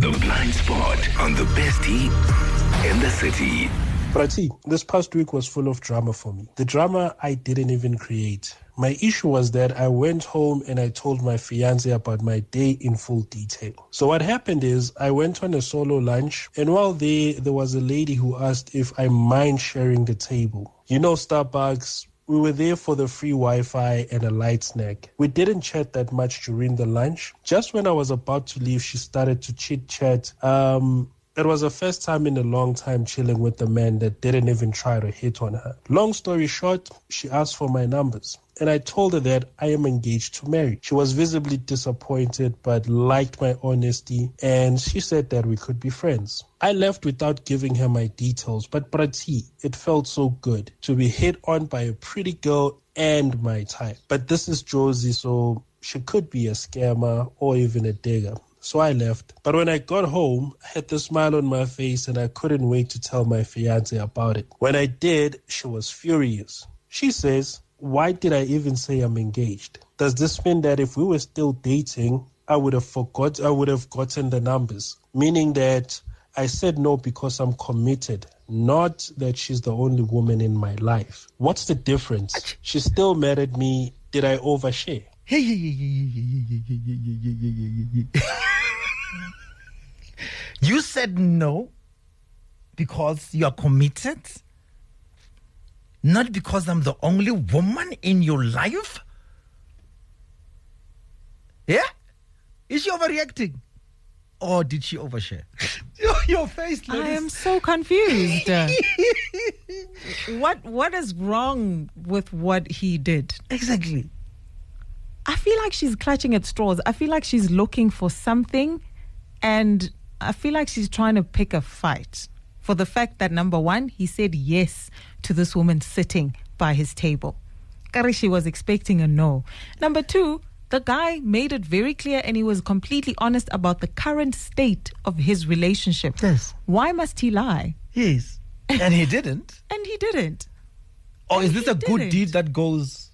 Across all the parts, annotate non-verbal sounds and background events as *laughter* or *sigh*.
The blind spot on the best bestie in the city. Prati, this past week was full of drama for me. The drama I didn't even create. My issue was that I went home and I told my fiance about my day in full detail. So what happened is I went on a solo lunch and while there, there was a lady who asked if I mind sharing the table. You know, Starbucks, we were there for the free Wi Fi and a light snack. We didn't chat that much during the lunch. Just when I was about to leave, she started to chit chat. Um, it was the first time in a long time chilling with a man that didn't even try to hit on her. Long story short, she asked for my numbers and I told her that I am engaged to marry. She was visibly disappointed but liked my honesty and she said that we could be friends. I left without giving her my details, but Prati, it felt so good to be hit on by a pretty girl and my type. But this is Jozi, so she could be a scammer or even a digger. So I left. But when I got home, I had the smile on my face and I couldn't wait to tell my fiance about it. When I did, she was furious. She says, why did I even say I'm engaged? Does this mean that if we were still dating, I would have forgot, I would have gotten the numbers? Meaning that I said no because I'm committed, not that she's the only woman in my life. What's the difference? She still married me. Did I overshare? you said no because you are committed not because I'm the only woman in your life. Yeah? Is she overreacting? Or did she overshare? *laughs* your, your face, I am so confused. *laughs* what what is wrong with what he did? Exactly. I feel like she's clutching at straws. I feel like she's looking for something and I feel like she's trying to pick a fight for the fact that number one, he said yes to this woman sitting by his table. Kari, she was expecting a no. Number two, the guy made it very clear and he was completely honest about the current state of his relationship. Yes. Why must he lie? Yes. And he didn't. *laughs* And he didn't. Or is this a good didn't. deed that goes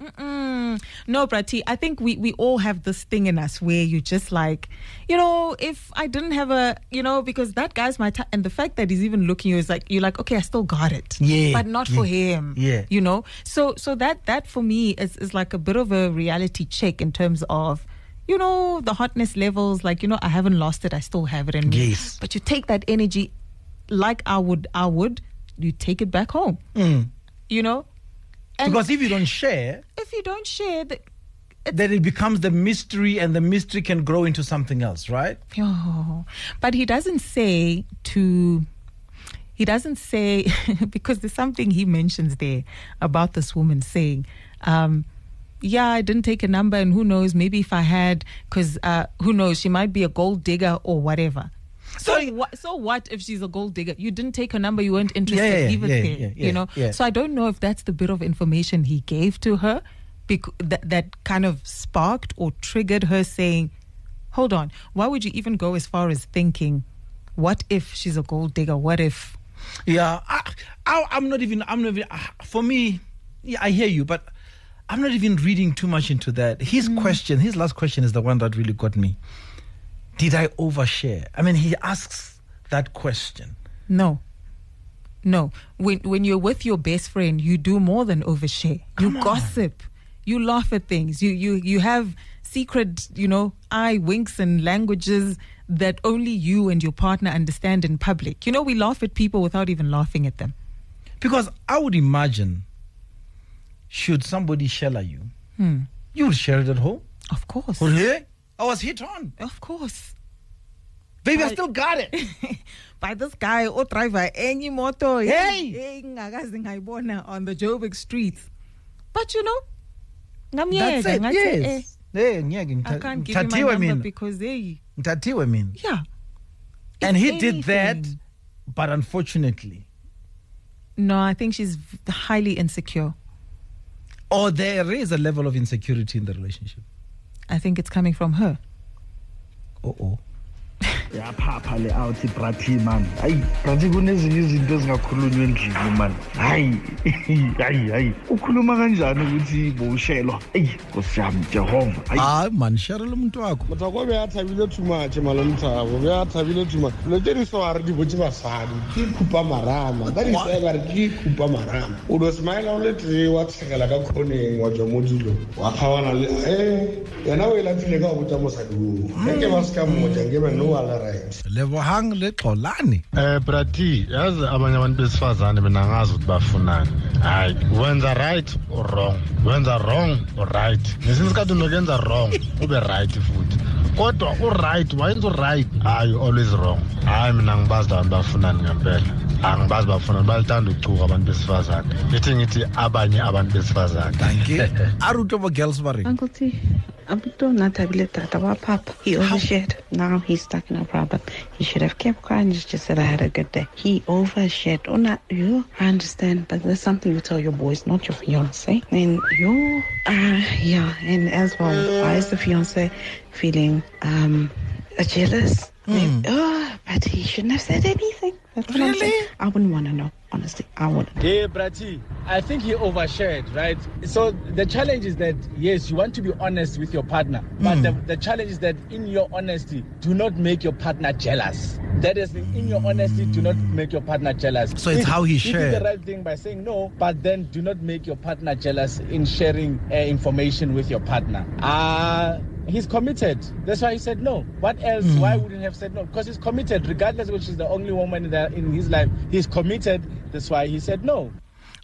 Mm, no, Prati, I think we, we all have this thing in us where you just like, you know, if I didn't have a, you know, because that guy's my type, and the fact that he's even looking you is like, you're like, okay, I still got it, Yeah, but not for him, yeah. you know. So so that that for me is is like a bit of a reality check in terms of. You know the hotness levels, like you know, I haven't lost it. I still have it in me. Yes. But you take that energy, like I would, I would. You take it back home. You know, and Because if you don't share, if you don't share, the, then it becomes the mystery and the mystery can grow into something else, right? Oh, but he doesn't say to. He doesn't say *laughs* because there's something he mentions there about this woman saying, um, "Yeah, I didn't take a number, and who knows? Maybe if I had, because uh, who knows? She might be a gold digger or whatever." So what? So what if she's a gold digger? You didn't take her number. You weren't interested. Yeah, yeah, Leave it yeah, there. you know. So I don't know if that's the bit of information he gave to her, bec- that that kind of sparked or triggered her saying, "Hold on, why would you even go as far as thinking, what if she's a gold digger? What if?" Yeah, I, I, I'm not even. I'm not even. uh, For me, yeah, I hear you, but I'm not even reading too much into that. His question, his last question, is the one that really got me. Did I overshare? I mean, he asks that question. No. No. When when you're with your best friend, you do more than overshare. You on. gossip. You laugh at things. You you you have secret, you know, eye winks and languages that only you and your partner understand in public. You know, we laugh at people without even laughing at them. Because I would imagine, should somebody shell at you, Hmm. you would share it at home. Of course. Well, yeah, I was hit on. Of course. Baby, I Right. still got it. *laughs* By this guy or driver enye moto Hey! hey ngakaze ngayibona on the Joburg streets. But you know, That's it. eh Yes. Hey, I can't give you my number mina. because they, Ngithathiwe mina. yeah. And he did that, but unfortunately, No, I think she's highly insecure. or there is a level of insecurity in the relationship. I think it's coming from her. Uh oh. Yaphapha le awuthi brati man. Hayi brati kunezinye izinto ezingakhulunywa endlini man. Hayi *laughs* hayi hayi. Ukhuluma kanjani ukuthi bowushelwa? Eyi nkosi yami jehova hayi. Hayi man sherele umuntu wakho. Mothako be a thabile too much malomthabo be a thabile too much. Dilo tse di seware di botse basadi ke khupa marama. Ka disebare ke khupa marama. O do smile o le tee wa tshekela ka kgoneng wa tswa mo dilong wa kgawana le e yena o e latile ka go botsa mosadi oo. E ke ba se ka mmotsa nke be no wa le right lebohang le xolani. Eh brati yazi abanye abantu besifazane mina ngazi ukuthi bafunani. Hayi wenza right or wrong? Wenza wrong or right? Ngesinye isikhathi unokuyenza wrong ube right futhi. Kodwa u-right wayenza u-right hayi always wrong hayi mina ngibazi abantu bafunani ngempela angibazi bafunani balithanda uchuka abantu besifazane ngithi ngithi abanye abantu besifazane thank you *laughs* a rutwe bo girls ba reng Uncle T, abuto natabile tata wa papa. He overshared. Now he's stuck in a problem. He should have kept quiet and just said I had a good day. He overshared. Oh, not you. I understand, but there's something you tell your boys, not your fiance. And you, uh, yeah, and as well, why is the fiance feeling um jealous? Maybe- Oh, but he shouldn't have said anything. That's what I'm saying. Really? I wouldn't want to know. Honestly, I wouldn't. Hey, Brati, I think he overshared, right? So the challenge is that, yes, you want to be honest with your partner, but the, the challenge is that in your honesty, do not make your partner jealous. That is, in your honesty, do not make your partner jealous. So it's how he He did shared. the right thing by saying no, but then do not make your partner jealous in sharing uh, information with your partner. Uh, He's committed. That's why he said no. What else? Hmm. Why wouldn't he have said no? Because he's committed, regardless which is the only woman in, the, in his life. He's committed. That's why he said no.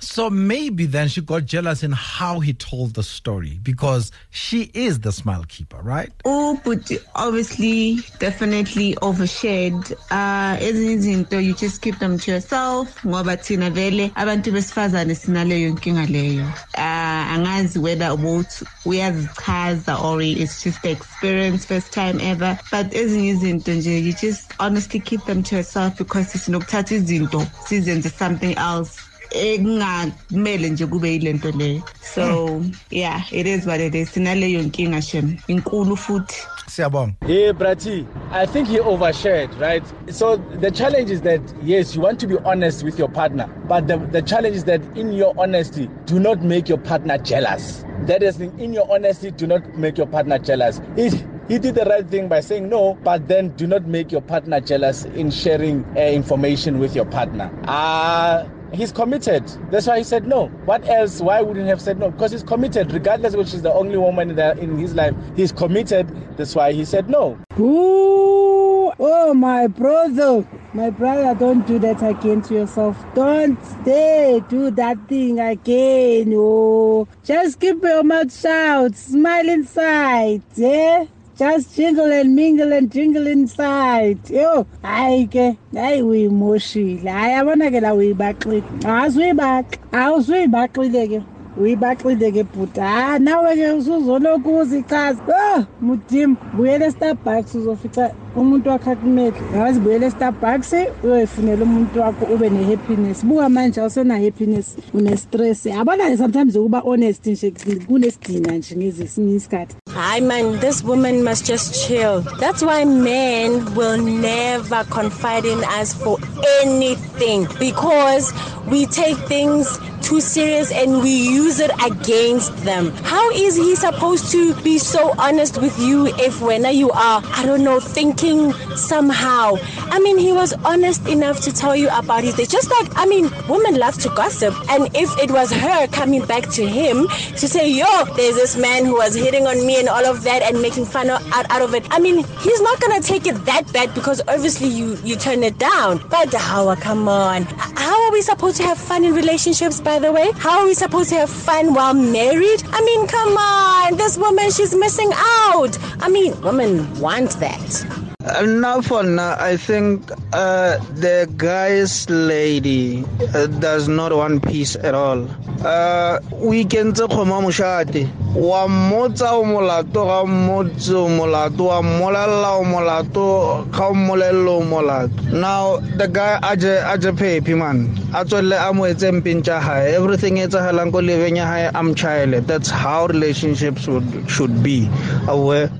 So maybe then she got jealous in how he told the story because she is the smile keeper, right? Oh, but obviously, definitely overshared. Uh, izinto you just keep them to yourself ngoba thina vele abantu besifazane sinaleyo nkinga leyo. Uh, angazi whether ubouthi uyazichaza or it's just the experience first time ever. But ezinye izinto nje you just honestly keep them to yourself because it's sinokuthatha izinto sizenze something else. Ekungamele nje kube yilento leyo so yeah it is what it is sinaleyo nkinga shem inkulu futhi Siyabonga. Hey, Brati, I think he overshared, right? So the challenge is that, yes, you want to be honest with your partner, but the, the challenge is that in your honesty, do not make your partner jealous. That is, in your honesty, do not make your partner jealous. He, he did the right thing by saying no, but then do not make your partner jealous in sharing uh, information with your partner. Uh, He's committed. That's why he said no. What else? Why wouldn't he have said no? Because he's committed, regardless which is the only woman in, the, in his life. He's committed. That's why he said no. Ooh, oh, my brother. My brother, don't do that again to yourself. Don't stay, do that thing again. Oh, just keep your mouth shut, smile inside, yeah? Just jingle and mingle and jingle inside. Yo, hayi ke, hayi uyimoshile. Hayi yabona ke la uyibaqile. Awuzuyibaqi. Awuzuyibaqile ke. uyibaxile ke bhuti ha nawe ke usuzoloku uzichaza oh mudim buyela estarbucks uzofica umuntu wakho akumele yazi buyela estarbucks uyoyifunela umuntu wakho ube ne-happiness buka manje awusena-happiness une-stress yabona sometimes ukuba honest nje kunesidina nje ngezesinye isikhathi Hi man, this woman must just chill. That's why men will never confide in us for anything because we take things too serious and we use it against them. How is he supposed to be so honest with you if when you are, I don't know, thinking somehow? I mean, he was honest enough to tell you about his day. Just like, I mean, women love to gossip. And if it was her coming back to him to say, yo, there's this man who was hitting on me and all of that and making fun of, out, out of it. I mean, he's not going to take it that bad because obviously you, you turn it down. But how, come on. How are we supposed to have fun in relationships, by the way? How are we supposed to have fun while married? I mean, come on. This woman, she's missing out. I mean, women want that. Now for now, I think uh, the guy's lady uh, does not want peace at all. Uh, we can tse kgoma mošate wa mmotsa o molato ga mmotse o molato wa mmolelela o molato ga o mmolelele o molato. Now the guy a je phephi man. A tswelele a mo etse mpeng tša gae everything e tsagalang ko lebeng ya gae a mchaele that's how relationships would, should be. Aware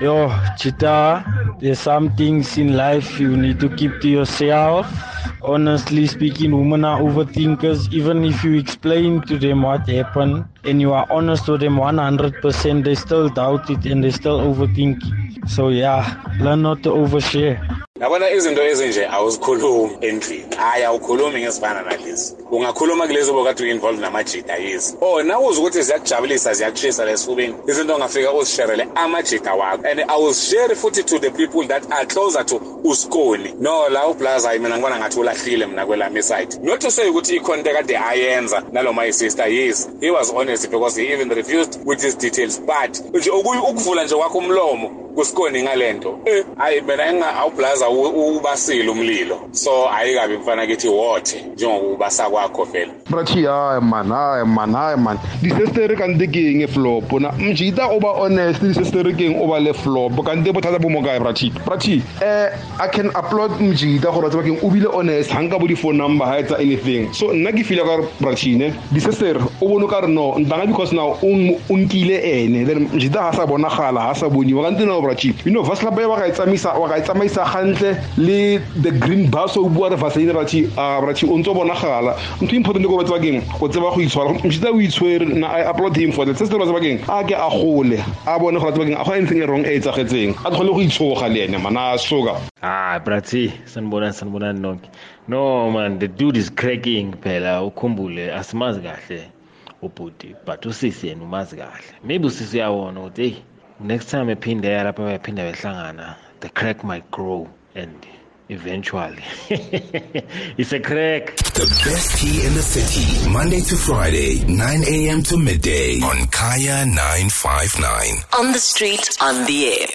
Yo, Chita, there's some things in life you need to keep to yourself. Honestly speaking, women are overthinkers. Even if you explain to them what happened and you are honest with them 100%, they still doubt it and they still overthink. So yeah, learn not to overshare. Yabona izinto ezinje awuzikhulumi endlini. Hayi awukhulumi ngesifana nalezi ungakhuluma kulezi obokade u-involve namajida yizi oh nawuze ukuthi ziyakujabulisa ziyakushisa lesifubeni izinto ongafika uzisherele amajida wakho. And awuzisheri futhi to the people that are closer to uskoni. No la ublaza hayi mina ngibona ngathi ulahlile mina kwelami iside not to say ukuthi ikhona into kade ayenza naloma isister yes he was honest because he even refused with his details. But nje ukuvula nje kwakho umlomo kusikoni ngalento. Eh hayi mina awublaza ubasile umlilo. So ayikabi mfana kithi wothe njengokubasa kwakho vele. Brathi hayi man hayi man hayi man. Disesteri kanti keng eflop. Na mjita oba honest disesteri keng oba le flop. Kanti bothata bo mo kae brathi? Brathi eh i can applaud mjita gore tseba keng o bile honest hanga bo di phone number ha etsa anything. So nna ke feel ka brathi ne disesteri o bone ka re no ntanga because now o nkile ene. Then mjita ha sa bonagala ha sa boniwa. Kanti no brathi you know vaslapa ba ka etsamaisa wa ka etsamaisa gantle le the green bus o bua re vaseline rachi a brathi o ntse bonagala ntho important ko batsa bakeng go tseba go itshwara. Mshita o itshwere na i applaud him for that. Se se bakeng a ke a gole a bone go batsa bakeng a go anything wrong e tsagetseng. A tlhole go itshoga le ene mana soka ah brathi sanibonani sanibonani nonke. No man the dude is cracking phela ukhumbule asimazi kahle ubhuti but usisi yena umazi kahle. Maybe usisi uyawona ukuthi hey next time ephinde eya lapha bayaphinda behlangana the sangana, the crack might grow and eventually *laughs* it's a crack. The best tea in the city monday to friday 9 a.m to midday on kaya 959 on the street on the air